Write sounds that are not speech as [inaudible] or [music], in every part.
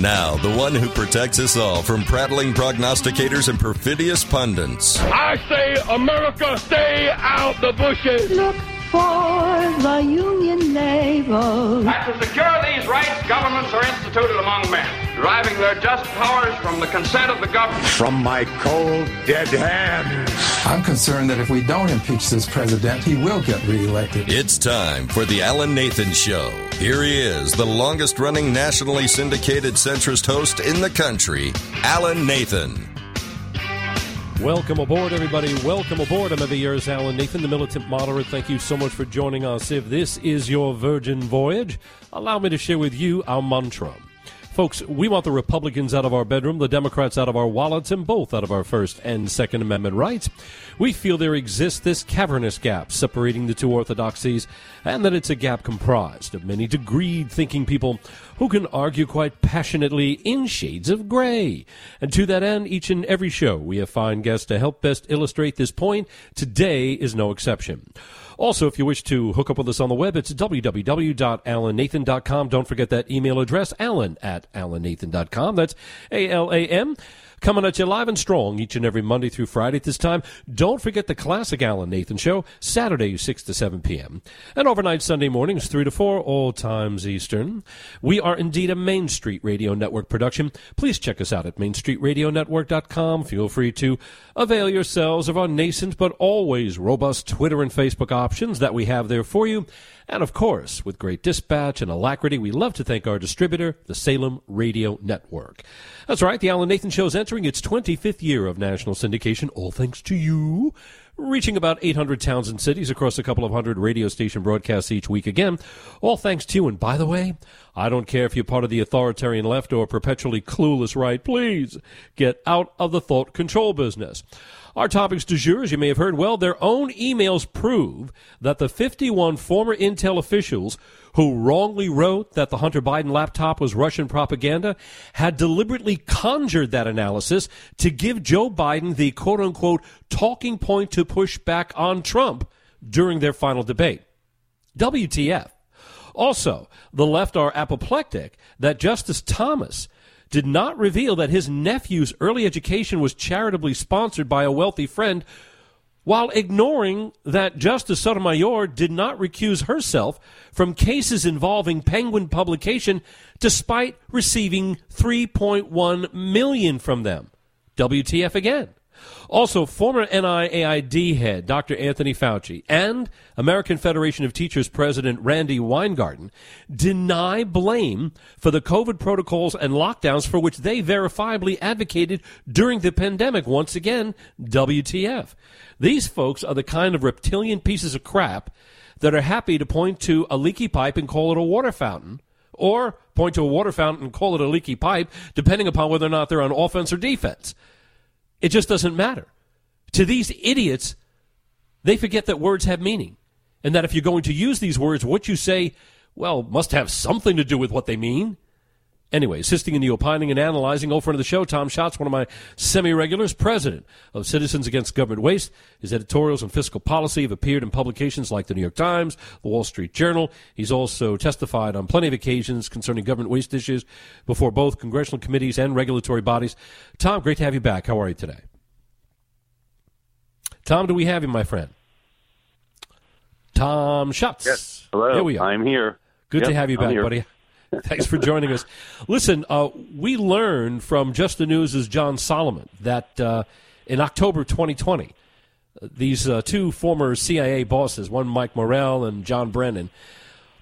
Now, the one who protects us all from prattling prognosticators and perfidious pundits. I say, America, stay out the bushes. Look for the Union naval. And to secure these rights, governments are instituted among men, deriving their just powers from the consent of the government. From my cold, dead hands. I'm concerned that if we don't impeach this president, he will get reelected. It's time for the Alan Nathan Show. Here he is, the longest running nationally syndicated centrist host in the country, Alan Nathan. Welcome aboard, everybody. Welcome aboard. I'm every year's Alan Nathan, the militant moderate. Thank you so much for joining us. If this is your virgin voyage, allow me to share with you our mantra. Folks, we want the Republicans out of our bedroom, the Democrats out of our wallets, and both out of our First and Second Amendment rights. We feel there exists this cavernous gap separating the two orthodoxies, and that it's a gap comprised of many degreed thinking people who can argue quite passionately in shades of gray. And to that end, each and every show, we have fine guests to help best illustrate this point. Today is no exception. Also, if you wish to hook up with us on the web, it's www.alannathan.com. Don't forget that email address, alan at alannathan.com. That's A-L-A-M. Coming at you live and strong each and every Monday through Friday at this time. Don't forget the classic Alan Nathan Show, Saturday 6 to 7 p.m. And overnight Sunday mornings 3 to 4, all times Eastern. We are indeed a Main Street Radio Network production. Please check us out at mainstreetradionetwork.com. Feel free to avail yourselves of our nascent but always robust Twitter and Facebook options that we have there for you. And of course, with great dispatch and alacrity, we love to thank our distributor, the Salem Radio Network. That's right, the Alan Nathan Show is entering its 25th year of national syndication, all thanks to you. Reaching about 800 towns and cities across a couple of hundred radio station broadcasts each week again. All thanks to you. And by the way, I don't care if you're part of the authoritarian left or perpetually clueless right. Please get out of the thought control business. Our topics du jour, as you may have heard, well, their own emails prove that the 51 former Intel officials who wrongly wrote that the Hunter Biden laptop was Russian propaganda had deliberately conjured that analysis to give Joe Biden the quote unquote talking point to push back on Trump during their final debate. WTF. Also, the left are apoplectic that Justice Thomas did not reveal that his nephew's early education was charitably sponsored by a wealthy friend while ignoring that Justice Sotomayor did not recuse herself from cases involving Penguin Publication despite receiving 3.1 million from them. WTF again. Also, former NIAID head Dr. Anthony Fauci and American Federation of Teachers President Randi Weingarten deny blame for the COVID protocols and lockdowns for which they verifiably advocated during the pandemic. Once again, WTF. These folks are the kind of reptilian pieces of crap that are happy to point to a leaky pipe and call it a water fountain, or point to a water fountain and call it a leaky pipe, depending upon whether or not they're on offense or defense. It just doesn't matter. To these idiots, they forget that words have meaning. And that if you're going to use these words, what you say, well, must have something to do with what they mean. Anyway, assisting in the opining and analyzing, old friend of the show, Tom Schatz, one of my semi-regulars, president of Citizens Against Government Waste. His editorials on fiscal policy have appeared in publications like the New York Times, the Wall Street Journal. He's also testified on plenty of occasions concerning government waste issues before both congressional committees and regulatory bodies. Tom, great to have you back. How are you today? Tom, do we have you, my friend? Tom Schatz. Yes. Hello. Here we are. I'm here. Good Yep, to have you I'm back, here. buddy. Thanks for joining us. Listen, uh, we learned from Just the News' John Solomon that uh, in October 2020, uh, these uh, two former CIA bosses, one Mike Morell and John Brennan,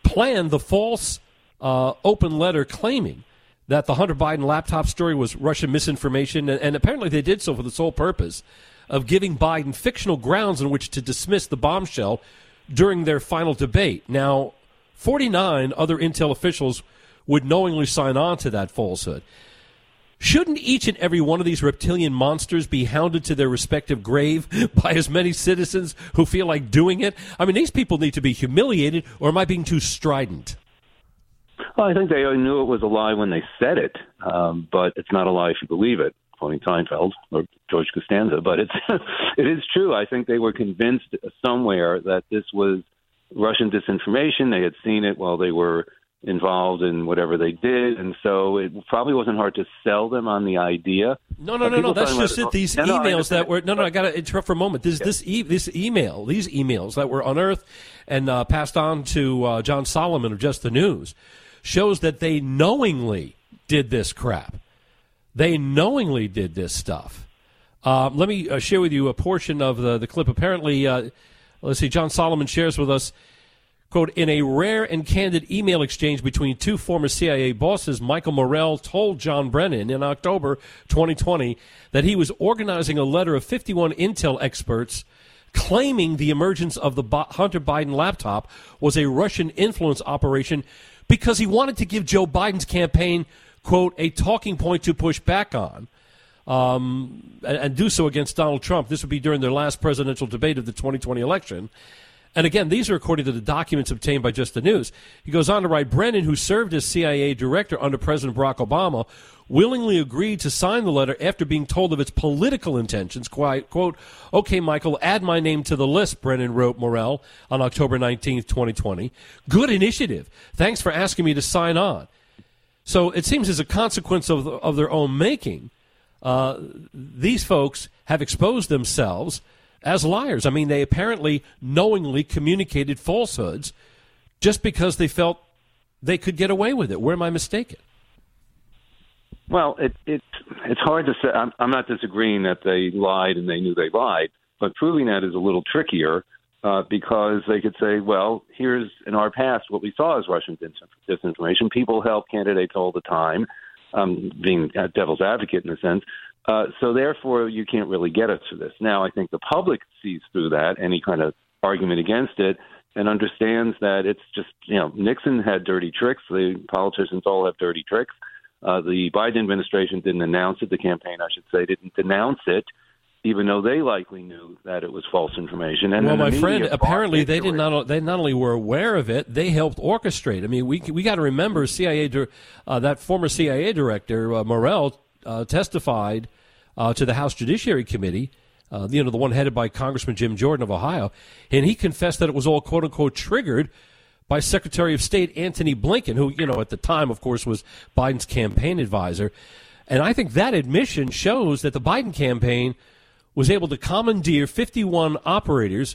planned the false uh, open letter claiming that the Hunter Biden laptop story was Russian misinformation, and, and apparently they did so for the sole purpose of giving Biden fictional grounds on which to dismiss the bombshell during their final debate. Now, 49 other Intel officials would knowingly sign on to that falsehood. Shouldn't each and every one of these reptilian monsters be hounded to their respective grave [laughs] by as many citizens who feel like doing it? I mean, these people need to be humiliated, or am I being too strident? Well, I think they knew it was a lie when they said it, um, but it's not a lie if you believe it. Quoting Seinfeld or George Costanza, but it's [laughs] it is true. I think they were convinced somewhere that this was Russian disinformation. They had seen it while they were involved in whatever they did, and so it probably wasn't hard to sell them on the idea. No, no, no, no. That's just it. These emails that were no, no. I got to interrupt for a moment. This, yeah. this, e- this email, these emails that were unearthed and uh, passed on to uh, John Solomon of Just the News, shows that they knowingly did this crap. They knowingly did this stuff. Uh, let me uh, share with you a portion of the, the clip. Apparently, uh, let's see, John Solomon shares with us Quote, in a rare and candid email exchange between two former CIA bosses, Michael Morell told John Brennan in October 2020 that he was organizing a letter of 51 intel experts claiming the emergence of the Hunter Biden laptop was a Russian influence operation because he wanted to give Joe Biden's campaign, quote, a talking point to push back on. Um, and, and do so against Donald Trump. This would be during their last presidential debate of the 2020 election. And again, these are according to the documents obtained by Just the News. He goes on to write Brennan, who served as CIA director under President Barack Obama, willingly agreed to sign the letter after being told of its political intentions. Quite, quote, okay, Michael, add my name to the list, Brennan wrote Morell on October 19th, 2020. Good initiative. Thanks for asking me to sign on. So it seems as a consequence of, of their own making, uh, these folks have exposed themselves – as liars. I mean, they apparently knowingly communicated falsehoods just because they felt they could get away with it. Where am I mistaken? Well, it, it, it's hard to say. I'm, I'm not disagreeing that they lied and they knew they lied, but proving that is a little trickier uh, because they could say, well, here's in our past what we saw as Russian disinformation. People help candidates all the time, um, being a devil's advocate in a sense. Uh, so therefore, you can't really get us to this. Now, I think the public sees through that any kind of argument against it and understands that it's just you know Nixon had dirty tricks. The politicians all have dirty tricks. Uh, the Biden administration didn't announce it. The campaign, I should say, didn't denounce it, even though they likely knew that it was false information. And well, my friend, apparently they did not. They not only were aware of it, they helped orchestrate. I mean, we we got to remember CIA uh, that former CIA director uh, Morell uh, testified uh, to the House Judiciary Committee, uh, you know, the one headed by Congressman Jim Jordan of Ohio, and he confessed that it was all quote unquote triggered by Secretary of State Antony Blinken, who, you know, at the time, of course, was Biden's campaign advisor. And I think that admission shows that the Biden campaign was able to commandeer 51 operators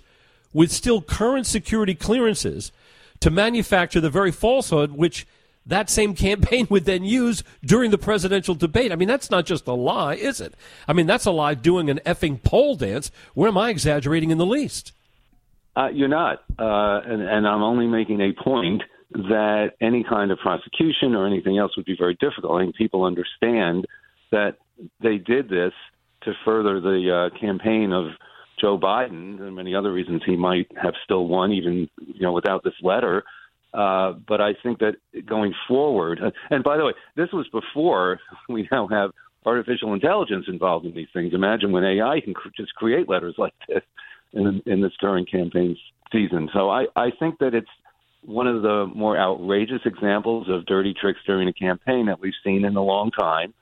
with still current security clearances to manufacture the very falsehood which that same [laughs] campaign would then use during the presidential debate. I mean, that's not just a lie, is it? I mean, that's a lie doing an effing pole dance. Where am I exaggerating in the least? Uh, you're not. Uh, and, and I'm only making a point that any kind of prosecution or anything else would be very difficult. I think people understand that they did this to further the uh, campaign of Joe Biden and many other reasons he might have still won, even you know without this letter. Uh, but I think that going forward, uh, and by the way, this was before [laughs] we now have artificial intelligence involved in these things. Imagine when AI can cr- just create letters like this in, in this current campaign season. So I, I think that it's one of the more outrageous examples of dirty tricks during a campaign that we've seen in a long time.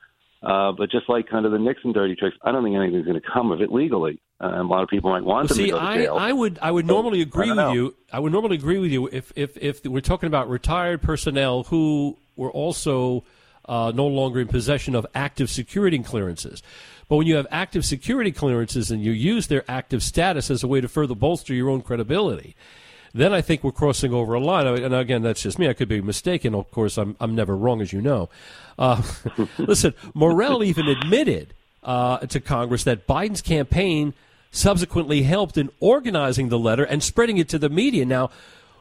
Uh, but just like kind of the Nixon dirty tricks, I don't think anything's going to come of it legally. Uh, a lot of people might want well, see, to go to jail. I, I would, I would normally agree with know. you. I would normally agree with you if, if, if we're talking about retired personnel who were also uh, no longer in possession of active security clearances. But when you have active security clearances and you use their active status as a way to further bolster your own credibility, then I think we're crossing over a line. And again, that's just me. I could be mistaken. Of course, I'm, I'm never wrong, as you know. Uh, [laughs] listen, Morell even admitted uh, to Congress that Biden's campaign subsequently helped in organizing the letter and spreading it to the media. Now,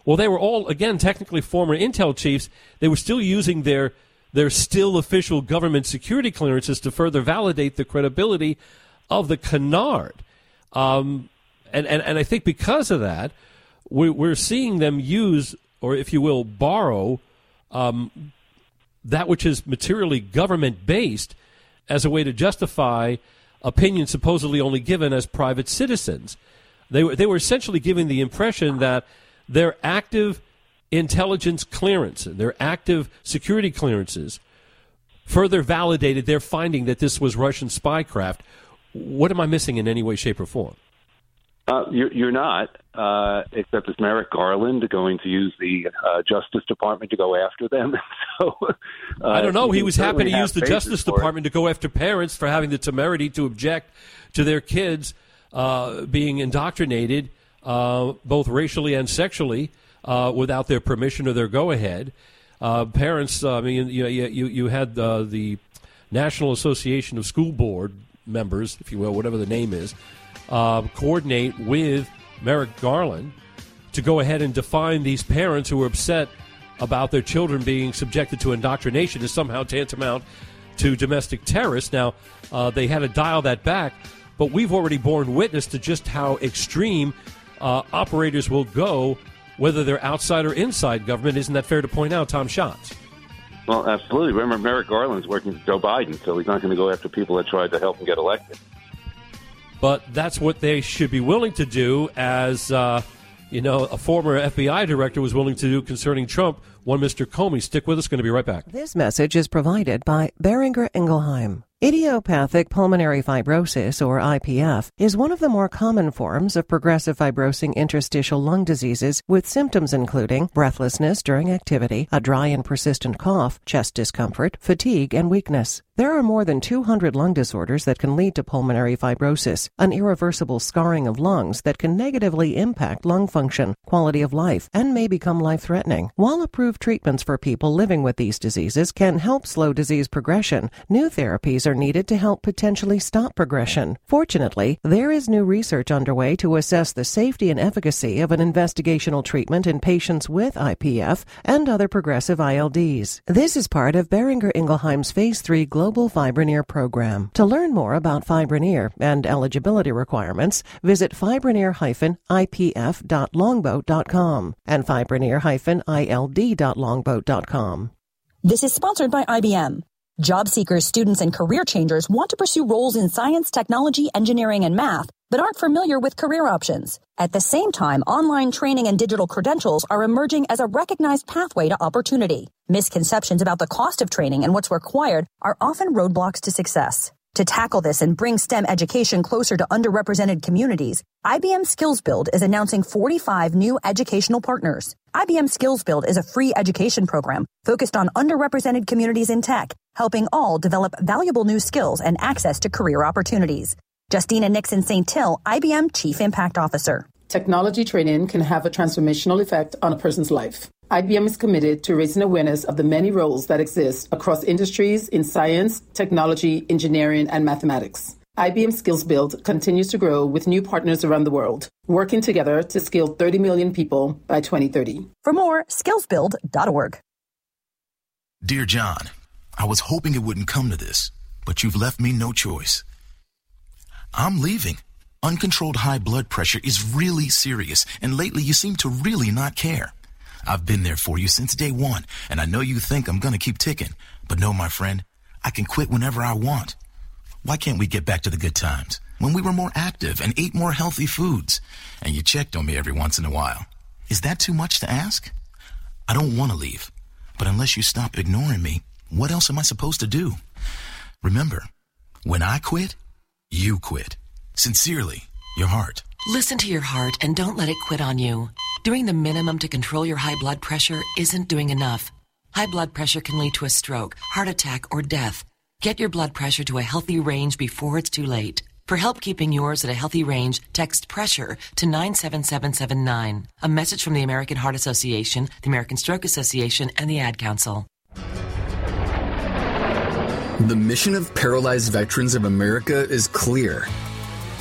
well, they were all, again, technically former intel chiefs. They were still using their their still official government security clearances to further validate the credibility of the canard. Um, and, and, and I think because of that, we're seeing them use, or if you will, borrow um, that which is materially government based as a way to justify opinions supposedly only given as private citizens. They were, they were essentially giving the impression that their active intelligence clearance, their active security clearances, further validated their finding that this was Russian spycraft. What am I missing in any way, shape, or form? Uh, you're, you're not, uh, except it's Merrick Garland going to use the uh, Justice Department to go after them. [laughs] so uh, I don't know. He was happy to use the Justice for it. Department to go after parents for having the temerity to object to their kids uh, being indoctrinated, uh, both racially and sexually, uh, without their permission or their go-ahead. Uh, parents, I mean, you, you, you had uh, the National Association of School Board members, if you will, whatever the name is, uh, coordinate with Merrick Garland to go ahead and define these parents who are upset about their children being subjected to indoctrination is somehow tantamount to domestic terrorists. Now, uh, they had to dial that back, but we've already borne witness to just how extreme uh, operators will go, whether they're outside or inside government. Isn't that fair to point out, Tom Schatz? Well, absolutely. Remember, Merrick Garland's working for Joe Biden, so he's not going to go after people that tried to help him get elected. But that's what they should be willing to do, as uh, you know, a former FBI director was willing to do concerning Trump. One Mr. Comey. Stick with us. Going to be right back. This message is provided by Boehringer Ingelheim. Idiopathic pulmonary fibrosis, or IPF, is one of the more common forms of progressive fibrosing interstitial lung diseases with symptoms including breathlessness during activity, a dry and persistent cough, chest discomfort, fatigue, and weakness. There are more than 200 lung disorders that can lead to pulmonary fibrosis, an irreversible scarring of lungs that can negatively impact lung function, quality of life, and may become life threatening. While approved treatments for people living with these diseases can help slow disease progression, new therapies are needed to help potentially stop progression. Fortunately, there is new research underway to assess the safety and efficacy of an investigational treatment in patients with IPF and other progressive ILDs. This is part of Boehringer Ingelheim's Phase 3 Global Fibroneer program. To learn more about Fibroneer and eligibility requirements, visit fibroneer-ipf.longboat.com and fibroneer-ild.longboat.com. This is sponsored by IBM. Job seekers, students, and career changers want to pursue roles in science, technology, engineering, and math, but aren't familiar with career options. At the same time, online training and digital credentials are emerging as a recognized pathway to opportunity. Misconceptions about the cost of training and what's required are often roadblocks to success. To tackle this and bring STEM education closer to underrepresented communities, IBM Skills Build is announcing 45 new educational partners. IBM Skills Build is a free education program focused on underrepresented communities in tech, helping all develop valuable new skills and access to career opportunities. Justina Nixon-St. Hilaire, IBM Chief Impact Officer. Technology training can have a transformational effect on a person's life. IBM is committed to raising awareness of the many roles that exist across industries in science, technology, engineering, and mathematics. IBM Skills Build continues to grow with new partners around the world, working together to skill 30 million people by 2030. For more, skillsbuild.org. Dear John, I was hoping it wouldn't come to this, but you've left me no choice. I'm leaving. Uncontrolled high blood pressure is really serious, and lately you seem to really not care. I've been there for you since day one, and I know you think I'm gonna keep ticking, but no, my friend, I can quit whenever I want. Why can't we get back to the good times when we were more active and ate more healthy foods, and you checked on me every once in a while? Is that too much to ask? I don't want to leave, but unless you stop ignoring me, what else am I supposed to do? Remember, when I quit, you quit. Sincerely, your heart. Listen to your heart and don't let it quit on you. Doing the minimum to control your high blood pressure isn't doing enough. High blood pressure can lead to a stroke, heart attack, or death. Get your blood pressure to a healthy range before it's too late. For help keeping yours at a healthy range, text pressure to 97779. A message from the American Heart Association, the American Stroke Association, and the Ad Council. The mission of Paralyzed Veterans of America is clear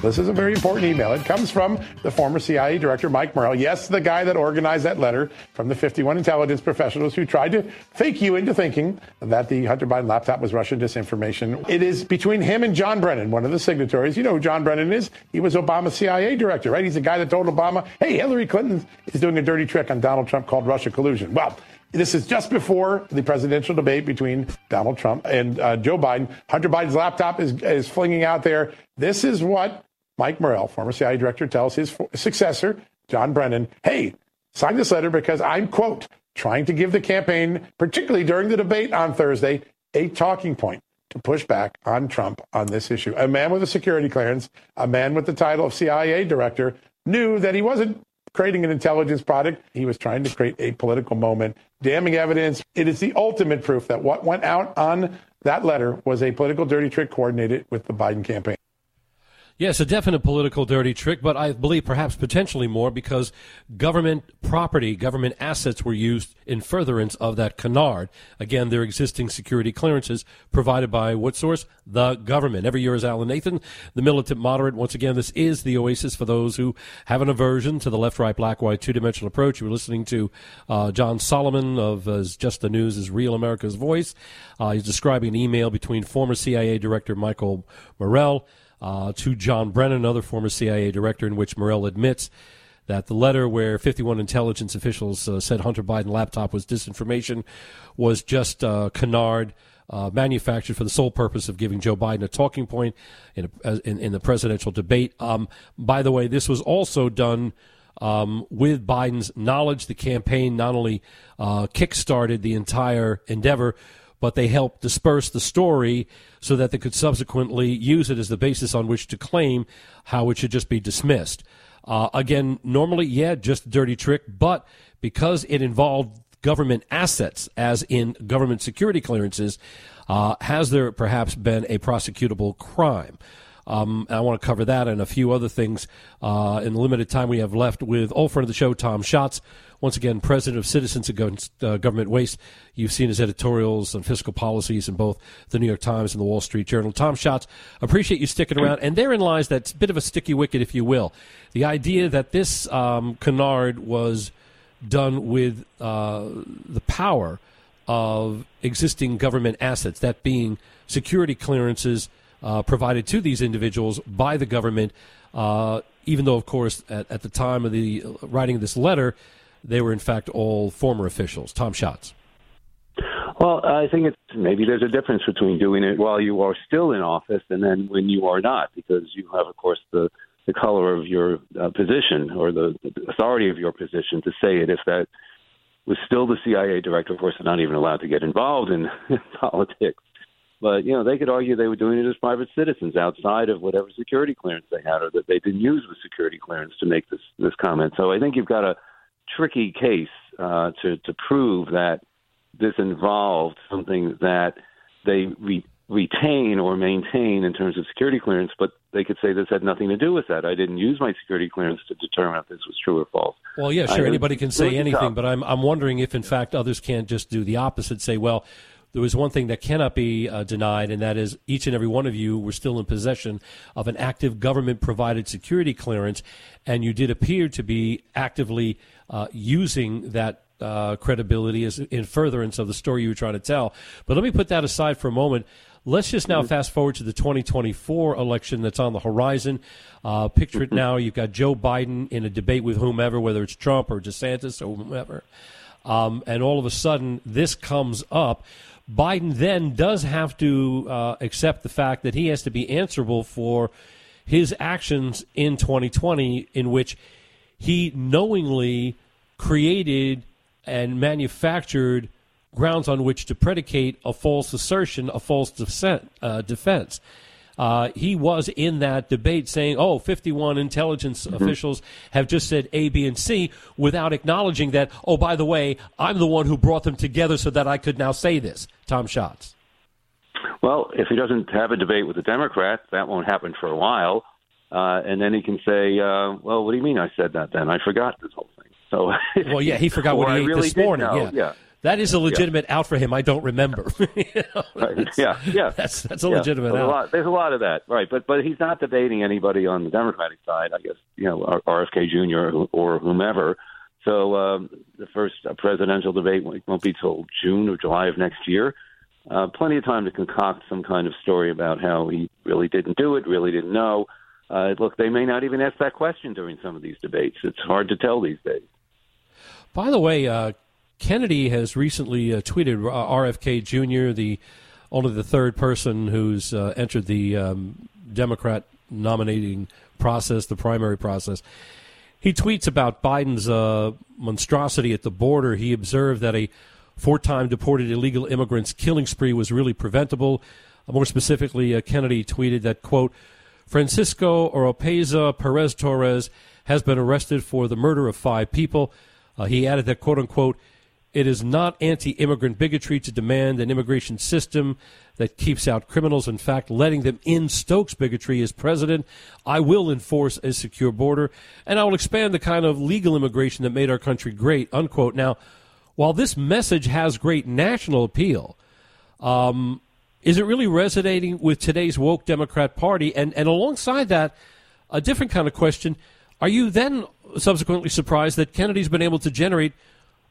This is a very important email. It comes from the former CIA director, Mike Morell. Yes, the guy that organized that letter from the 51 intelligence professionals who tried to fake you into thinking that the Hunter Biden laptop was Russian disinformation. It is between him and John Brennan, one of the signatories. You know who John Brennan is? He was Obama's CIA director, right? He's the guy that told Obama, hey, Hillary Clinton is doing a dirty trick on Donald Trump called Russia collusion. Well, this is just before the presidential debate between Donald Trump and uh, Joe Biden. Hunter Biden's laptop is, is flinging out there. This is what Mike Morell, former CIA director, tells his successor, John Brennan, hey, sign this letter because I'm, quote, trying to give the campaign, particularly during the debate on Thursday, a talking point to push back on Trump on this issue. A man with a security clearance, a man with the title of CIA director, knew that he wasn't creating an intelligence product. He was trying to create a political moment. Damning evidence. It is the ultimate proof that what went out on that letter was a political dirty trick coordinated with the Biden campaign. Yes, a definite political dirty trick, but I believe perhaps potentially more because government property, government assets were used in furtherance of that canard. Again, their existing security clearances provided by what source? The government. Every year is Alan Nathan, the militant moderate. Once again, this is the oasis for those who have an aversion to the left, right, black, white, two dimensional approach. You were listening to uh, John Solomon of uh, Just the News is Real America's Voice. Uh, he's describing an email between former CIA Director Michael Morell uh, to John Brennan, another former CIA director, in which Morell admits that the letter where 51 intelligence officials uh, said Hunter Biden laptop was disinformation was just uh, canard. Uh, manufactured for the sole purpose of giving Joe Biden a talking point in, a, in, in, the presidential debate. Um, by the way, this was also done um, with Biden's knowledge. The campaign not only uh, kickstarted the entire endeavor, but they helped disperse the story so that they could subsequently use it as the basis on which to claim how it should just be dismissed. Uh, again, normally, yeah, just a dirty trick, but because it involved government assets, as in government security clearances, uh, has there perhaps been a prosecutable crime? Um, I want to cover that and a few other things uh, in the limited time we have left with old friend of the show, Tom Schatz. Once again, president of Citizens Against uh, Government Waste. You've seen his editorials on fiscal policies in both the New York Times and the Wall Street Journal. Tom Schatz, appreciate you sticking around. And therein lies that bit of a sticky wicket, if you will. The idea that this um, canard was done with uh, the power of existing government assets, that being security clearances uh, provided to these individuals by the government, uh, even though, of course, at, at, the time of the writing of this letter, they were in fact all former officials. Tom Schatz. Well, I think it's maybe there's a difference between doing it while you are still in office and then when you are not, because you have, of course, the the color of your uh, position or the, the authority of your position to say it. If that was still the CIA director, of course, they're not even allowed to get involved in [laughs] politics. But you know, they could argue they were doing it as private citizens outside of whatever security clearance they had, or that they didn't use the security clearance to make this this comment. So I think you've got a tricky case uh, to to prove that this involved something that they re- retain or maintain in terms of security clearance, but they could say this had nothing to do with that. I didn't use my security clearance to determine if this was true or false. Well, yeah, sure. I, Anybody can say anything, tough. but I'm I'm wondering if, in fact, others can't just do the opposite. Say, well, there was one thing that cannot be uh, denied, and that is each and every one of you were still in possession of an active government provided security clearance, and you did appear to be actively uh, using that uh, credibility as in furtherance of the story you were trying to tell. But let me put that aside for a moment. Let's just now fast forward to the 2024 election that's on the horizon. Uh, picture it mm-hmm. now. You've got Joe Biden in a debate with whomever, whether it's Trump or DeSantis or whomever. Um, and all of a sudden, this comes up. Biden then does have to uh, accept the fact that he has to be answerable for his actions in 2020, in which he knowingly created and manufactured grounds on which to predicate a false assertion, a false uh, defense. Uh, he was in that debate saying, oh, 51 intelligence mm-hmm. officials have just said A, B, and C without acknowledging that, oh, by the way, I'm the one who brought them together so that I could now say this. Tom Schatz. Well, if he doesn't have a debate with the Democrats, that won't happen for a while. uh, and then he can say, uh, "Well, what do you mean I said that? Then I forgot this whole thing." So, well, yeah, he forgot what he [laughs] ate really this morning. know, Yeah. yeah. That is a legitimate out for him. I don't remember. [laughs] You know, Right. [laughs] Yeah, yeah. That's that's a Yeah. legitimate There's a, out. lot, there's a lot of that, right? But but he's not debating anybody on the Democratic side. I guess you know RFK Jr. or- or whomever. So um, the first presidential debate won't won't be till June or July of next year. Uh, plenty of time to concoct some kind of story about how he really didn't do it, really didn't know. Uh, look, they may not even ask that question during some of these debates. It's hard to tell these days. By the way, uh, Kennedy has recently uh, tweeted uh, RFK Jr., the only the third person who's uh, entered the um, Democrat nominating process, the primary process. He tweets about Biden's uh, monstrosity at the border. He observed that a four-time deported illegal immigrants killing spree was really preventable. More specifically, uh, Kennedy tweeted that quote Francisco Oropeza Perez Torres has been arrested for the murder of five people. Uh, he added that, quote unquote, it is not anti immigrant bigotry to demand an immigration system that keeps out criminals. In fact, letting them in stokes bigotry as president. I will enforce a secure border, and I will expand the kind of legal immigration that made our country great, unquote. Now, while this message has great national appeal, um, is it really resonating with today's woke Democrat Party? And, and alongside that, a different kind of question are you then subsequently surprised that Kennedy's been able to generate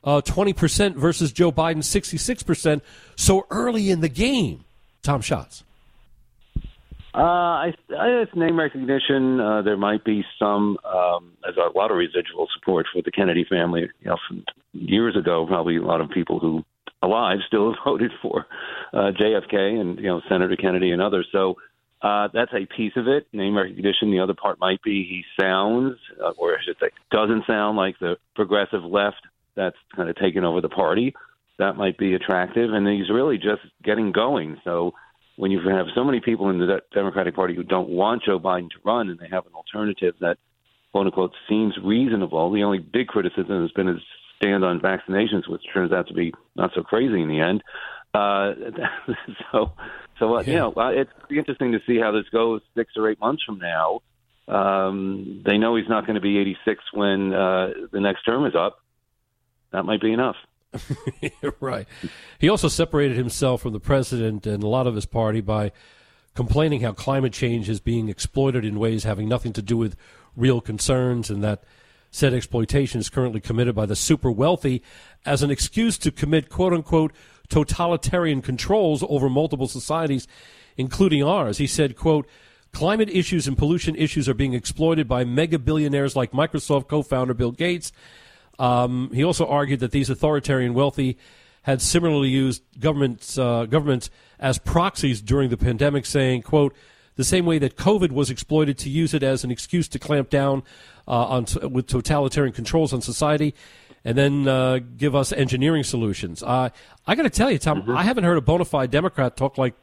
uh, 20% versus Joe Biden 66% so early in the game? Tom Schatz. Uh, I, I, it's name recognition. Uh, there might be some. Um, there's a lot of residual support for the Kennedy family. You know, from years ago, probably a lot of people who alive still [laughs] voted for uh, JFK and you know Senator Kennedy and others. So uh, that's a piece of it. Name recognition. The other part might be he sounds, uh, or I should say, doesn't sound like the progressive left that's kind of taken over the party. That might be attractive, and he's really just getting going. So when you have so many people in the Democratic Party who don't want Joe Biden to run, and they have an alternative that quote unquote seems reasonable, the only big criticism has been his stand on vaccinations, which turns out to be not so crazy in the end. Uh, [laughs] so, so uh, you know, uh, it's interesting to see how this goes six or eight months from now. Um, they know he's not going to be 86 when uh, the next term is up. That might be enough. [laughs] right. He also separated himself from the president and a lot of his party by complaining how climate change is being exploited in ways having nothing to do with real concerns and that said exploitation is currently committed by the super wealthy as an excuse to commit quote unquote totalitarian controls over multiple societies including ours. He said, quote, climate issues and pollution issues are being exploited by mega billionaires like Microsoft co-founder Bill Gates. Um, he also argued that these authoritarian wealthy had similarly used governments uh, governments as proxies during the pandemic, saying, "quote." The same way that COVID was exploited to use it as an excuse to clamp down uh, on with totalitarian controls on society, and then uh, give us engineering solutions. Uh, I got to tell you, Tom, I haven't heard a bona fide Democrat talk like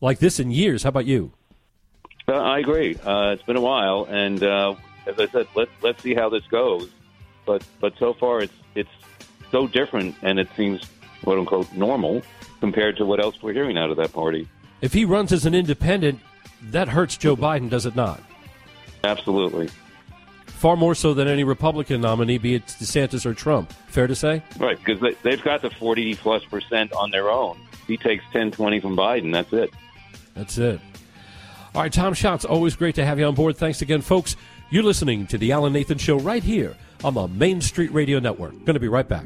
like this in years. How about you? Uh, I agree. Uh, it's been a while, and uh, as I said, let let's see how this goes. But but so far, it's it's so different, and it seems quote unquote normal compared to what else we're hearing out of that party. If he runs as an independent, that hurts Joe Biden, does it not? Absolutely. Far more so than any Republican nominee, be it DeSantis or Trump. Fair to say? Right, because they, they've got the 40 plus percent on their own. He takes 10, 20 from Biden. That's it. That's it. All right, Tom Schatz, always great to have you on board. Thanks again, folks. You're listening to The Alan Nathan Show right here on the Main Street Radio Network. Going to be right back.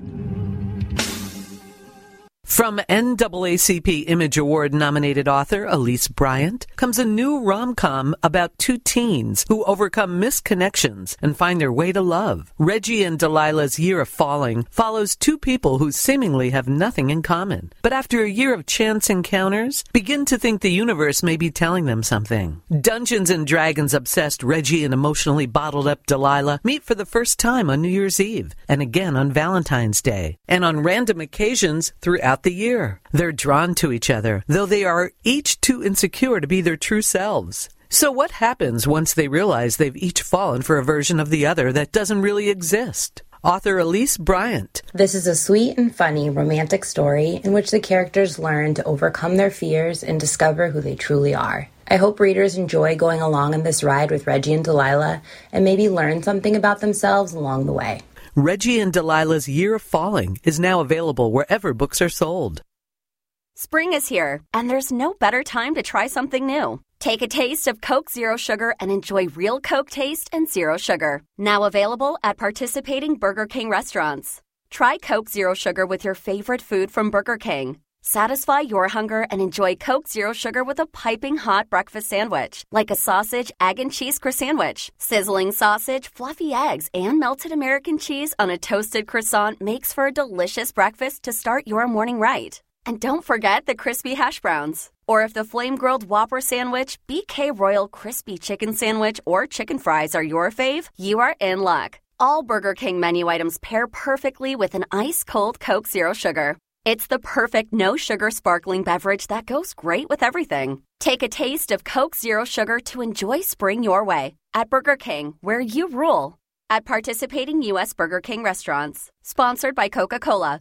From NAACP Image Award nominated author Elise Bryant comes a new rom com about two teens who overcome misconnections and find their way to love. Reggie and Delilah's Year of Falling follows two people who seemingly have nothing in common, but after a year of chance encounters, begin to think the universe may be telling them something. Dungeons and Dragons obsessed Reggie and emotionally bottled up Delilah meet for the first time on New Year's Eve and again on Valentine's Day, and on random occasions throughout the year. They're drawn to each other, though they are each too insecure to be their true selves. So, what happens once they realize they've each fallen for a version of the other that doesn't really exist? Author Elise Bryant. This is a sweet and funny romantic story in which the characters learn to overcome their fears and discover who they truly are. I hope readers enjoy going along on this ride with Reggie and Delilah and maybe learn something about themselves along the way. Reggie and Delilah's Year of Falling is now available wherever books are sold. Spring is here, and there's no better time to try something new. Take a taste of Coke Zero Sugar and enjoy real Coke taste and zero sugar. Now available at participating Burger King restaurants. Try Coke Zero Sugar with your favorite food from Burger King. Satisfy your hunger and enjoy Coke Zero Sugar with a piping hot breakfast sandwich, like a sausage, egg, and cheese croissant. Sandwich. Sizzling sausage, fluffy eggs, and melted American cheese on a toasted croissant makes for a delicious breakfast to start your morning right. And don't forget the crispy hash browns. Or if the flame grilled Whopper sandwich, BK Royal Crispy Chicken Sandwich, or chicken fries are your fave, you are in luck. All Burger King menu items pair perfectly with an ice cold Coke Zero Sugar. It's the perfect no sugar sparkling beverage that goes great with everything. Take a taste of Coke Zero Sugar to enjoy spring your way at Burger King, where you rule. At participating U.S. Burger King restaurants. Sponsored by Coca Cola.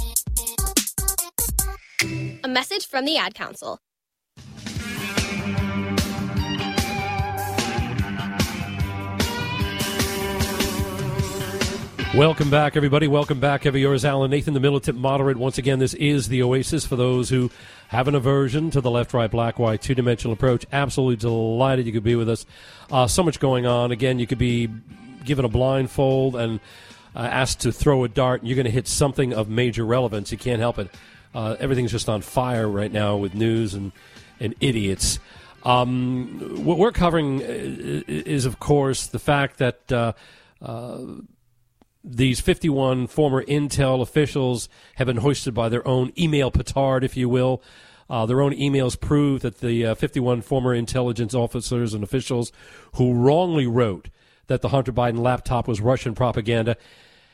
Message from the Ad Council. Welcome back, everybody. Welcome back. Ever yours, Alan Nathan, the militant moderate. Once again, this is the Oasis for those who have an aversion to the left, right, black, white, two dimensional approach. Absolutely delighted you could be with us. Uh, so much going on. Again, you could be given a blindfold and uh, asked to throw a dart, and you're going to hit something of major relevance. You can't help it. Uh, everything's just on fire right now with news and, and idiots. Um, what we're covering is, of course, the fact that uh, uh, these 51 former Intel officials have been hoisted by their own email petard, if you will. Uh, their own emails prove that the uh, 51 former intelligence officers and officials who wrongly wrote that the Hunter Biden laptop was Russian propaganda,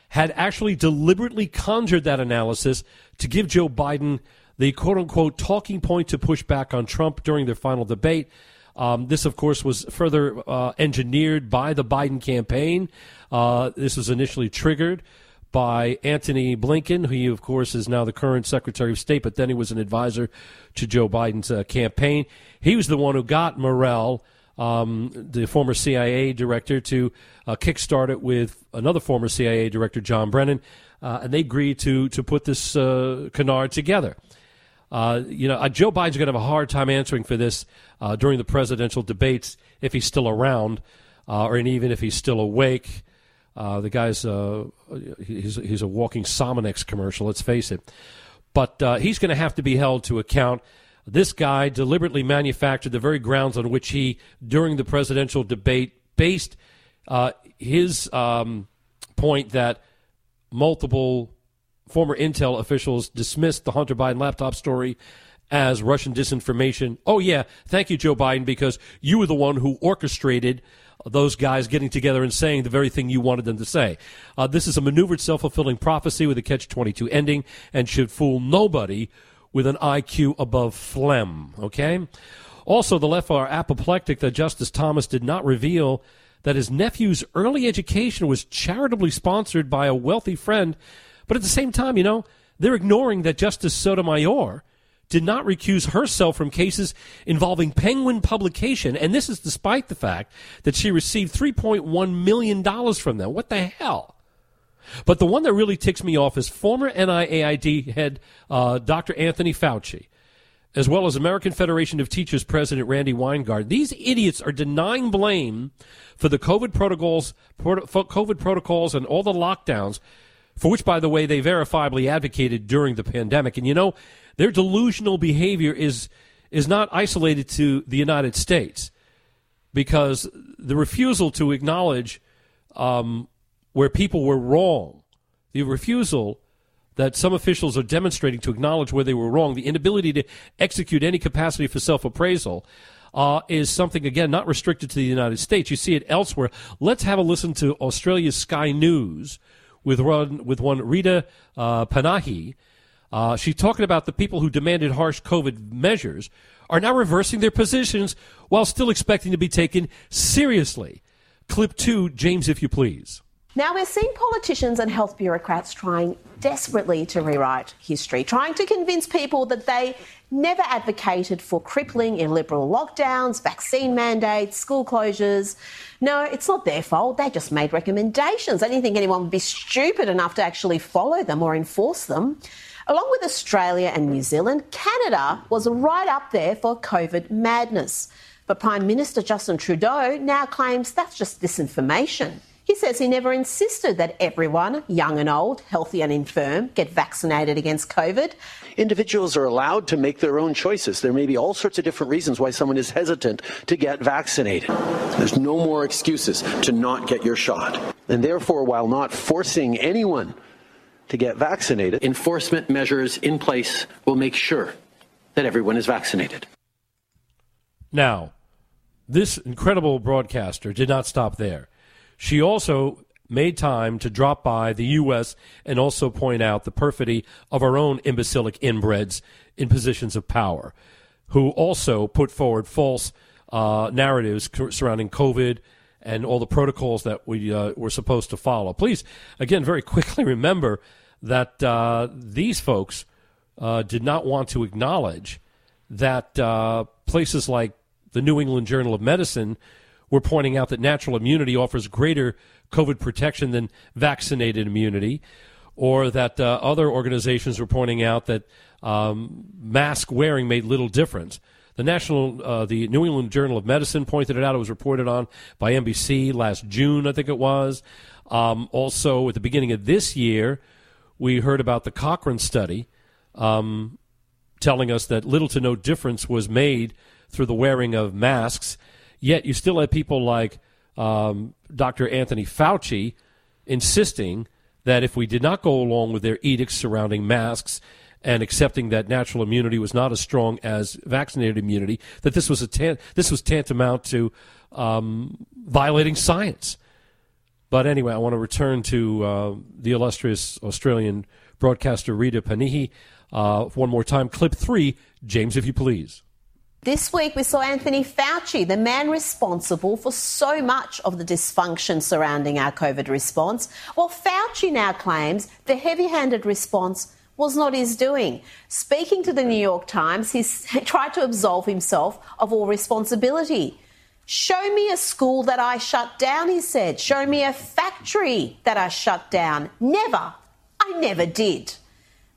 had actually deliberately conjured that analysis to give Joe Biden the quote unquote talking point to push back on Trump during their final debate. Um, this, of course, was further uh, engineered by the Biden campaign. Uh, this was initially triggered by Antony Blinken, who, of course, is now the current Secretary of State, but then he was an advisor to Joe Biden's uh, campaign. He was the one who got Morell, um, the former CIA director, to uh, kickstart it with another former CIA director, John Brennan, uh, and they agreed to to put this uh, canard together. Uh, you know, uh, Joe Biden's going to have a hard time answering for this uh, during the presidential debates if he's still around, uh, or even if he's still awake. The guy's he's he's a walking Sominex commercial. Let's face it, but he's going to have to be held to account. This guy deliberately manufactured the very grounds on which he, during the presidential debate, based his um, point that multiple former Intel officials dismissed the Hunter Biden laptop story as Russian disinformation. Oh, yeah, thank you, Joe Biden, because you were the one who orchestrated those guys getting together and saying the very thing you wanted them to say. Uh, this is a maneuvered self fulfilling prophecy with a catch 22 ending and should fool nobody with an IQ above phlegm, okay? Also, the left are apoplectic that Justice Thomas did not reveal that his nephew's early education was charitably sponsored by a wealthy friend but at the same time, you know, they're ignoring that Justice Sotomayor did not recuse herself from cases involving Penguin Publication, and this is despite the fact that she received $3.1 million from them. What the hell? But the one that really ticks me off is former NIAID head uh, Dr. Anthony Fauci, as well as American Federation of Teachers President Randi Weingarten. These idiots are denying blame for the COVID protocols, COVID protocols, and all the lockdowns for which, by the way, they verifiably advocated during the pandemic. And you know, their delusional behavior is is not isolated to the United States, because the refusal to acknowledge um, where people were wrong, the refusal that some officials are demonstrating to acknowledge where they were wrong, the inability to execute any capacity for self appraisal. Uh, is something again not restricted to the United States. You see it elsewhere. Let's have a listen to Australia's Sky News, with one, with one Rita uh, Panahi. Uh, she's talking about the people who demanded harsh COVID measures are now reversing their positions while still expecting to be taken seriously. Clip two, James, if you please. Now we're seeing politicians and health bureaucrats trying desperately to rewrite history, trying to convince people that they never advocated for crippling illiberal lockdowns, vaccine mandates, school closures. No, it's not their fault. They just made recommendations. They didn't think anyone would be stupid enough to actually follow them or enforce them. Along with Australia and New Zealand, Canada was right up there for COVID madness. But Prime Minister Justin Trudeau now claims that's just disinformation. He says he never insisted that everyone, young and old, healthy and infirm, get vaccinated against COVID. Individuals are allowed to make their own choices. There may be all sorts of different reasons why someone is hesitant to get vaccinated. There's no more excuses to not get your shot. And therefore, while not forcing anyone to get vaccinated, enforcement measures in place will make sure that everyone is vaccinated. Now, this incredible broadcaster did not stop there. She also made time to drop by the U.S. and also point out the perfidy of our own imbecilic inbreds in positions of power, who also put forward false uh, narratives surrounding COVID and all the protocols that we uh, were supposed to follow. Please, again, very quickly [laughs] remember that uh, these folks uh, did not want to acknowledge that uh, places like the New England Journal of Medicine we're pointing out that natural immunity offers greater COVID protection than vaccinated immunity, or that uh, other organizations were pointing out that um, mask wearing made little difference. The national, uh, the New England Journal of Medicine pointed it out. It was reported on by NBC last June, I think it was. Um, also, at the beginning of this year, we heard about the Cochrane study um, telling us that little to no difference was made through the wearing of masks Yet you still have people like um, Dr. Anthony Fauci insisting that if we did not go along with their edicts surrounding masks and accepting that natural immunity was not as strong as vaccinated immunity, that this was a tan- this was tantamount to um, violating science. But anyway, I want to return to uh, the illustrious Australian broadcaster Rita Panahi uh, one more time. Clip three, James, if you please. This week, we saw Anthony Fauci, the man responsible for so much of the dysfunction surrounding our COVID response. Well, Fauci now claims the heavy handed response was not his doing. Speaking to the New York Times, he [laughs] tried to absolve himself of all responsibility. Show me a school that I shut down, he said. Show me a factory that I shut down. Never. I never did.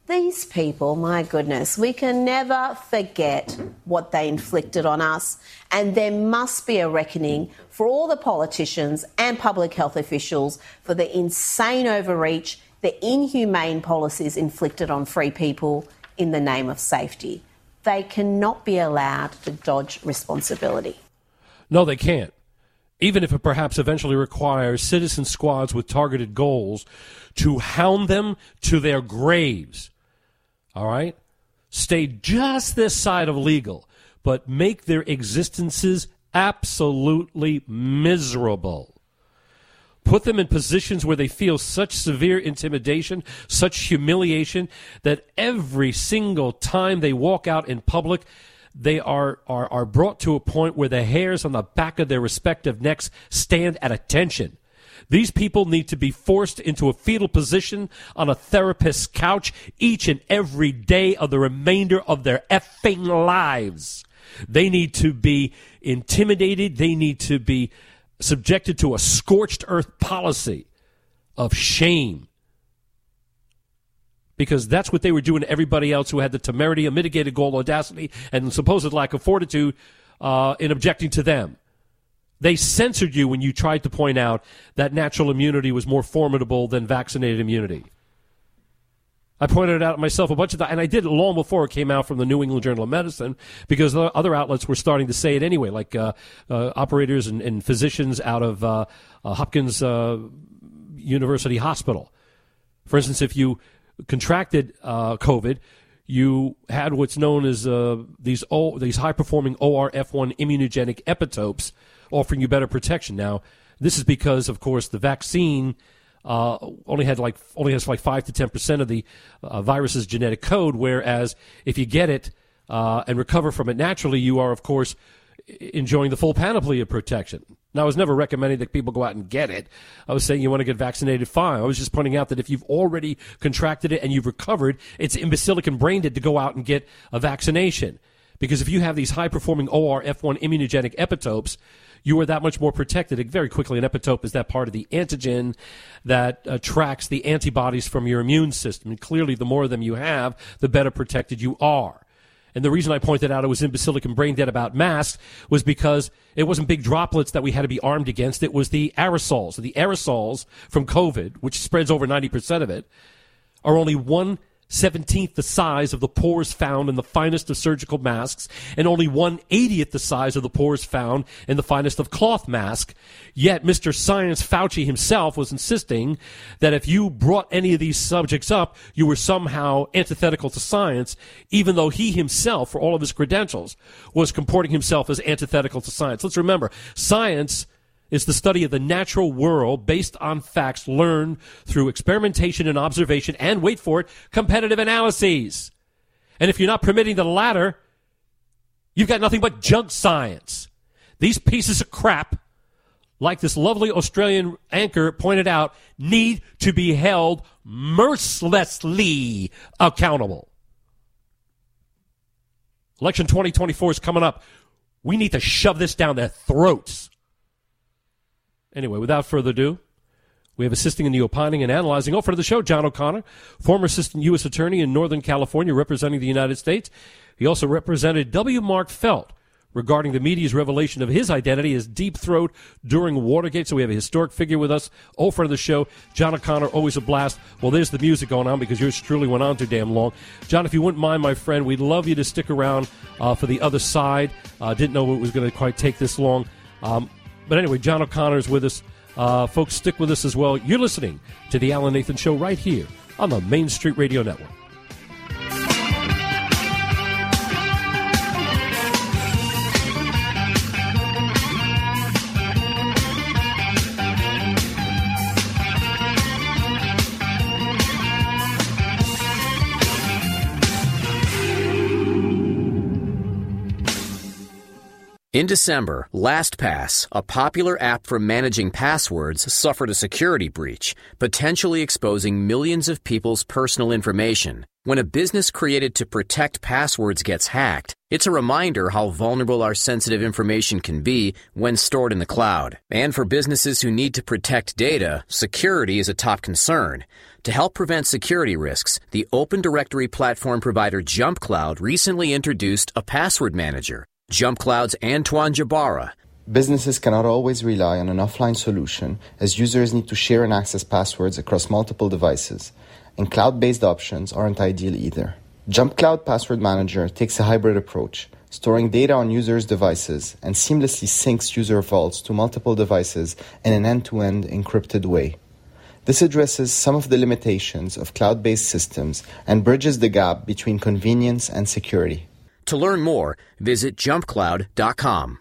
These people, my goodness, we can never forget what they inflicted on us, and there must be a reckoning for all the politicians and public health officials for the insane overreach, the inhumane policies inflicted on free people in the name of safety. They cannot be allowed to dodge responsibility. No, they can't. Even if it perhaps eventually requires citizen squads with targeted goals to hound them to their graves all right? Stay just this side of legal, but make their existences absolutely miserable. Put them in positions where they feel such severe intimidation, such humiliation, that every single time they walk out in public, they are, are, are brought to a point where the hairs on the back of their respective necks stand at attention. These people need to be forced into a fetal position on a therapist's couch each and every day of the remainder of their effing lives. They need to be intimidated. They need to be subjected to a scorched earth policy of shame. Because that's what they were doing to everybody else who had the temerity, a mitigated goal, audacity, and supposed lack of fortitude uh, in objecting to them. They censored you when you tried to point out that natural immunity was more formidable than vaccinated immunity. I pointed it out myself a bunch of times, and I did it long before it came out from the New England Journal of Medicine because other outlets were starting to say it anyway, like uh, uh, operators and, and, physicians out of uh, uh Hopkins uh, University Hospital. For instance, if you contracted uh, COVID, you had what's known as these o- these high performing ORF1 immunogenic epitopes offering you better protection. Now, this is because, of course, the vaccine uh, only had like only has like five to ten percent of the uh, virus's genetic code, whereas if you get it uh, and recover from it naturally, you are, of course, enjoying the full panoply of protection. Now, I was never recommending that people go out and get it. I was saying you want to get vaccinated, fine. I was just pointing out that if you've already contracted it and you've recovered, it's imbecilic and brain dead to go out and get a vaccination. Because if you have these high performing ORF1 immunogenic epitopes, you are that much more protected. Very quickly, an epitope is that part of the antigen that uh, attracts the antibodies from your immune system. And clearly, the more of them you have, the better protected you are. And the reason I pointed out it was imbecilic and brain dead about masks was because it wasn't big droplets that we had to be armed against. It was the aerosols. The aerosols from COVID, which spreads over 90% of it, are only one 17th the size of the pores found in the finest of surgical masks, and only 180th the size of the pores found in the finest of cloth mask. Yet Mr. Science Fauci himself was insisting that if you brought any of these subjects up, you were somehow antithetical to science, even though he himself, for all of his credentials, was comporting himself as antithetical to science. Let's remember, science is the study of the natural world based on facts learned through experimentation and observation and, wait for it, competitive analyses. And if you're not permitting the latter, you've got nothing but junk science. These pieces of crap, like this lovely Australian anchor pointed out, need to be held mercilessly accountable. Election 2024 is coming up. We need to shove this down their throats. Anyway, without further ado, we have assisting in the opining and analyzing. Oh, for the show, John O'Connor, former assistant U.S. attorney in Northern California representing the United States. He also represented W. Mark Felt regarding the media's revelation of his identity as Deep Throat during Watergate. So we have a historic figure with us. Oh, for the show, John O'Connor, always a blast. Well, there's the music going on because yours truly went on too damn long. John, if you wouldn't mind, my friend, we'd love you to stick around uh, for the other side. Uh, didn't know it was going to quite take this long. Um, but anyway, John O'Connor is with us. Uh, folks, stick with us as well. You're listening to The Alan Nathan Show right here on the Main Street Radio Network. In December, LastPass, a popular app for managing passwords, suffered a security breach, potentially exposing millions of people's personal information. When a business created to protect passwords gets hacked, it's a reminder how vulnerable our sensitive information can be when stored in the cloud. And for businesses who need to protect data, security is a top concern. To help prevent security risks, the open directory platform provider JumpCloud recently introduced a password manager. JumpCloud's Antoine Jabara. Businesses cannot always rely on an offline solution as users need to share and access passwords across multiple devices, and cloud based options aren't ideal either. JumpCloud Password Manager takes a hybrid approach, storing data on users' devices and seamlessly syncs user vaults to multiple devices in an end to end encrypted way. This addresses some of the limitations of cloud based systems and bridges the gap between convenience and security. To learn more, visit jumpcloud.com.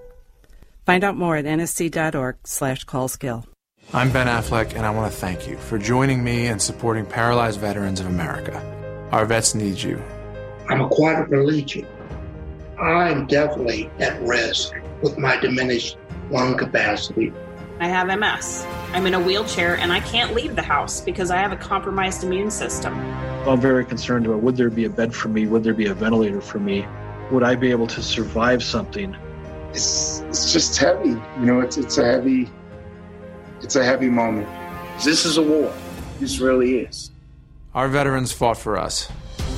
Find out more at nsc.org slash callskill. I'm Ben Affleck, and I want to thank you for joining me and supporting Paralyzed Veterans of America. Our vets need you. I'm a quadriplegic. I'm definitely at risk with my diminished lung capacity. I have MS. I'm in a wheelchair and I can't leave the house because I have a compromised immune system. I'm very concerned about would there be a bed for me? Would there be a ventilator for me? Would I be able to survive something? It's, it's just heavy. You know, it's, it's a heavy, it's a heavy moment. This is a war. This really is. Our veterans fought for us.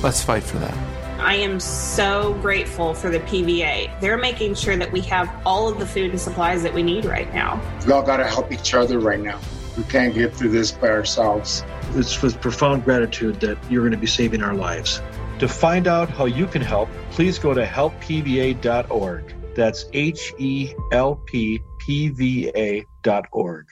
Let's fight for them. I am so grateful for the PVA. They're making sure that we have all of the food and supplies that we need right now. We all got to help each other right now. We can't get through this by ourselves. It's with profound gratitude that you're going to be saving our lives. To find out how you can help, please go to helppva.org. That's H E L P P V A dot org.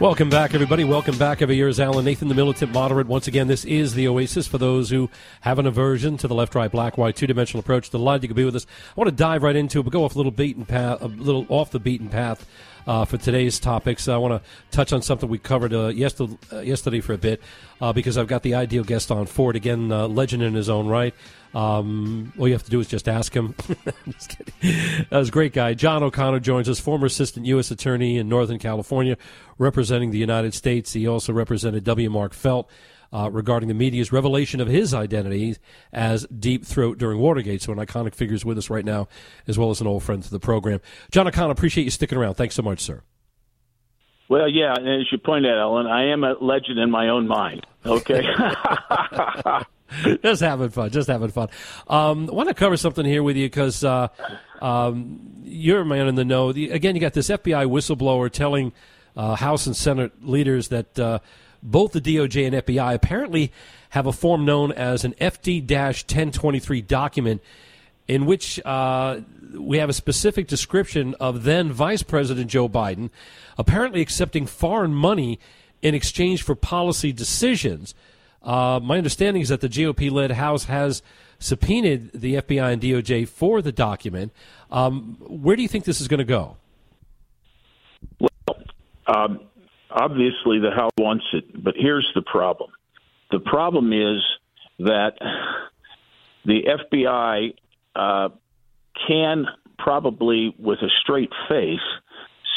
Welcome back, everybody. Welcome back. Every year is Alan Nathan, the militant moderate. Once again, this is the Oasis for those who have an aversion to the left, right, black, white, two dimensional approach. Delighted you could be with us. I want to dive right into it, but go off a little beaten path, a little off the beaten path uh, for today's topics. I want to touch on something we covered uh, yesterday, uh, yesterday for a bit uh, because I've got the ideal guest on Ford again, uh, legend in his own right. Um, all you have to do is just ask him. [laughs] just. That was a great guy. John O'Connor joins us, former assistant U.S. attorney in Northern California, representing the United States. He also represented W. Mark Felt. Uh, regarding the media's revelation of his identity as Deep Throat during Watergate. So, an iconic figure is with us right now, as well as an old friend to the program. John O'Connor, appreciate you sticking around. Thanks so much, sir. Well, yeah, and as you pointed out, Ellen, I am a legend in my own mind. Okay. [laughs] [laughs] just having fun. Just having fun. Um, I want to cover something here with you because uh, um, you're a man in the know. The, again, you got this FBI whistleblower telling uh, House and Senate leaders that uh, both the DOJ and FBI apparently have a form known as an FD 1023 document in which uh, we have a specific description of then Vice President Joe Biden apparently accepting foreign money in exchange for policy decisions. Uh, my understanding is that the GOP led House has subpoenaed the FBI and DOJ for the document. Um, where do you think this is going to go? Well, um, obviously the House wants it, but here's the problem. The problem is that the FBI uh, can probably, with a straight face,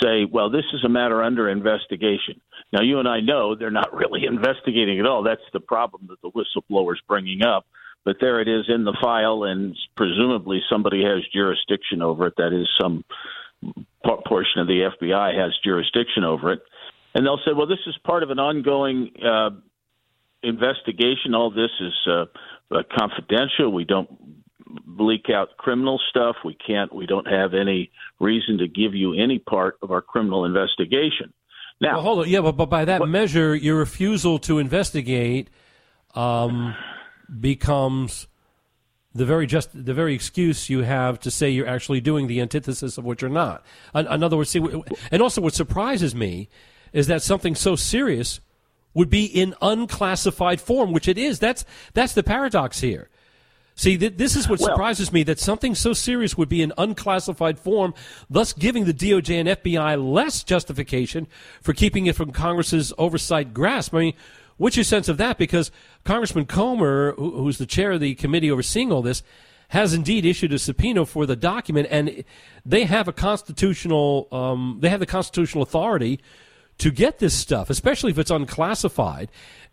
say, well, this is a matter under investigation. Now, you and I know they're not really [laughs] investigating at all. That's the problem that the whistleblower's bringing up. But there it is in the file, and presumably somebody has jurisdiction over it. That is, some portion of the FBI has jurisdiction over it. And they'll say, well, this is part of an ongoing uh, investigation. All this is uh, uh, confidential. We don't leak out criminal stuff. We can't. We don't have any reason to give you any part of our criminal investigation. Now, well, hold on. Yeah, but, but by that what, measure, your refusal to investigate um, becomes the very just the very excuse you have to say you're actually doing the antithesis of what you're not. In, in other words, see, and also what surprises me is that something so serious would be in unclassified form, which it is. That's that's the paradox here. See, th- this is what well, surprises me that something so serious would be in unclassified form, thus giving the DOJ and FBI less justification for keeping it from Congress's oversight grasp. I mean, what's your sense of that? Because Congressman Comer, who, who's the chair of the committee overseeing all this, has indeed issued a subpoena for the document, and they have a constitutional, um, they have the constitutional authority to get this stuff, especially if it's unclassified.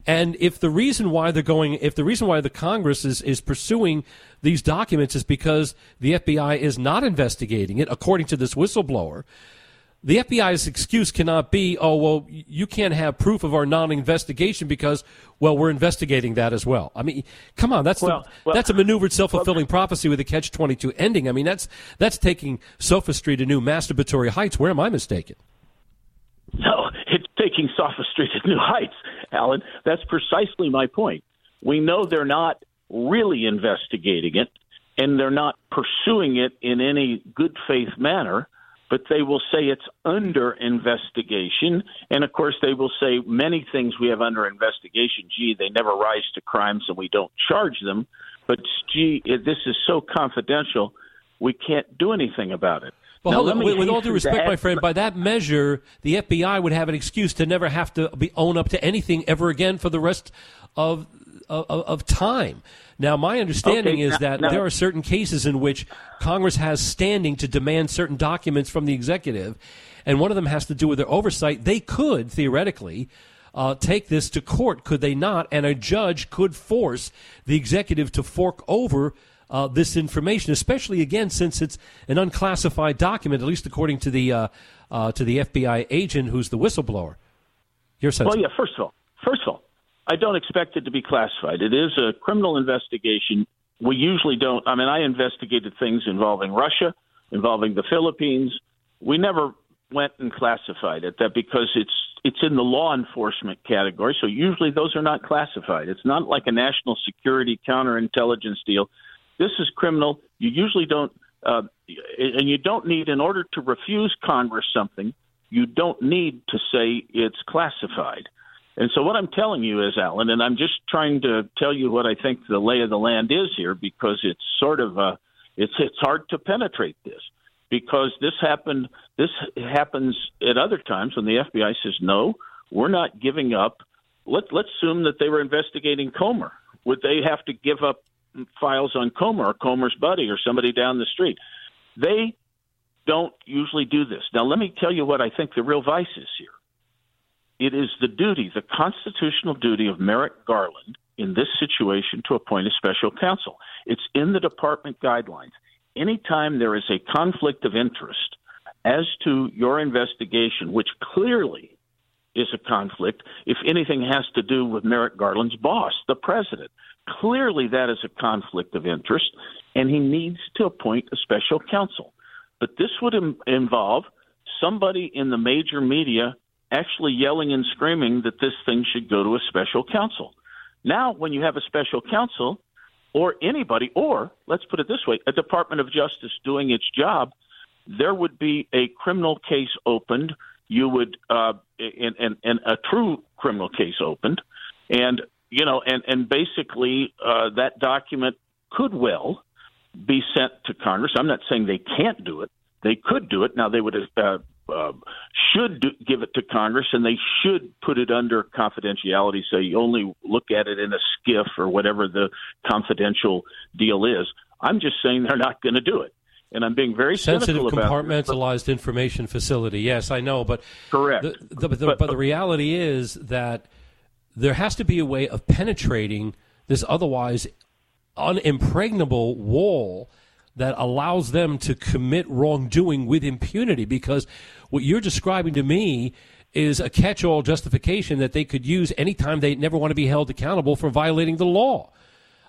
And if the reason why they're going, if the reason why the Congress is, is pursuing these documents is because the FBI is not investigating it, according to this whistleblower, the FBI's excuse cannot be, oh, well, you can't have proof of our non-investigation because, well, we're investigating that as well. I mean, come on, that's well, the, well, that's a maneuvered self-fulfilling well, prophecy with a catch-22 ending. I mean, that's that's taking sophistry to new masturbatory heights. Where am I mistaken? No, it's taking sophistry to new heights, Alan. That's precisely my point. We know they're not really investigating it, and they're not pursuing it in any good faith manner, but they will say it's under investigation. And of course, they will say many things we have under investigation. Gee, they never rise to crimes and we don't charge them. But gee, this is so confidential, we can't do anything about it. Well, now, with, with all due respect, my friend, by that measure, the FBI would have an excuse to never have to be own up to anything ever again for the rest of of, of time. Now, my understanding okay, is that there are certain cases in which Congress has standing to demand certain documents from the executive, and one of them has to do with their oversight. They could theoretically. Uh, take this to court, could they not? And a judge could force the executive to fork over uh, this information, especially again since it's an unclassified document, at least according to the uh, uh, to the FBI agent who's the whistleblower. Your sense? Well, yeah. First of all, first of all, I don't expect it to be classified. It is a criminal investigation. We usually don't. I mean, I investigated things involving Russia, involving the Philippines. We never went and classified it that because it's it's in the law enforcement category, so usually those are not classified. It's not like a national security counterintelligence deal. This is criminal. You usually don't, uh, and you don't need, in order to refuse Congress something, you don't need to say it's classified. And so what I'm telling you is, Alan, and I'm just trying to tell you what I think the lay of the land is here because it's sort of uh, it's it's hard to penetrate this because this happened this happens at other times when the FBI says no, we're not giving up. Let let's assume that they were investigating Comer. Would they have to give up files on Comer or Comer's buddy or somebody down the street? They don't usually do this. Now let me tell you what I think the real vice is here it is the duty, the constitutional duty of Merrick Garland in this situation to appoint a special counsel. It's in the department guidelines. Anytime there is a conflict of interest as to your investigation, which clearly is a conflict, if anything has to do with Merrick Garland's boss, the president, clearly that is a conflict of interest, and he needs to appoint a special counsel. But this would Im- involve somebody in the major media actually yelling and screaming that this thing should go to a special counsel. Now, when you have a special counsel, or anybody, or let's put it this way, a Department of Justice doing its job, there would be a criminal case opened. You would, uh, and, and, and a true criminal case opened, and you know, and and basically uh, that document could well be sent to Congress. I'm not saying they can't do it; they could do it. Now they would uh, uh, should do, give it to Congress, and they should put it under confidentiality. So you only look at it in a SCIF or whatever the confidential deal is. I'm just saying they're not going to do it, and I'm being very sensitive compartmentalized information facility. Yes, I know, but correct. The, the, the, but, but the reality is that there has to be a way of penetrating this otherwise unimpregnable wall that allows them to commit wrongdoing with impunity because what you're describing to me is a catch all justification that they could use anytime they never want to be held accountable for violating the law.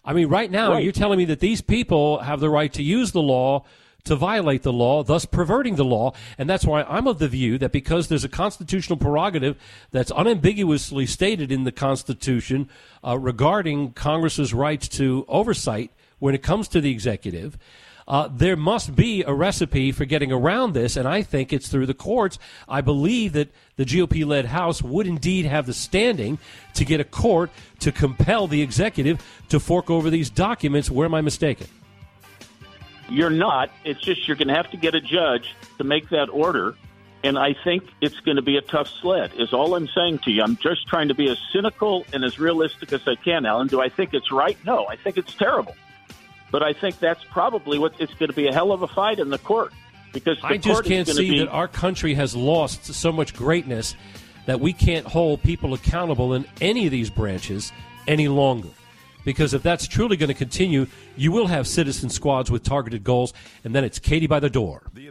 I mean, right now, right. you're telling me that these people have the right to use the law to violate the law, thus perverting the law. And that's why I'm of the view that because there's a constitutional prerogative that's unambiguously stated in the Constitution uh, regarding Congress's rights to oversight when it comes to the executive, uh, there must be a recipe for getting around this, and I think it's through the courts. I believe that the GOP led House would indeed have the standing to get a court to compel the executive to fork over these documents. Where am I mistaken? You're not. It's just you're going to have to get a judge to make that order. And I think it's going to be a tough sled, is all I'm saying to you. I'm just trying to be as cynical and as realistic as I can, Alan. Do I think it's right? No, I think it's terrible. But I think that's probably what it's going to be a hell of a fight in the court because the I just can't see be... that our country has lost so much greatness that we can't hold people accountable in any of these branches any longer. Because if that's truly going to continue, you will have citizen squads with targeted goals, and then it's Katie by the door.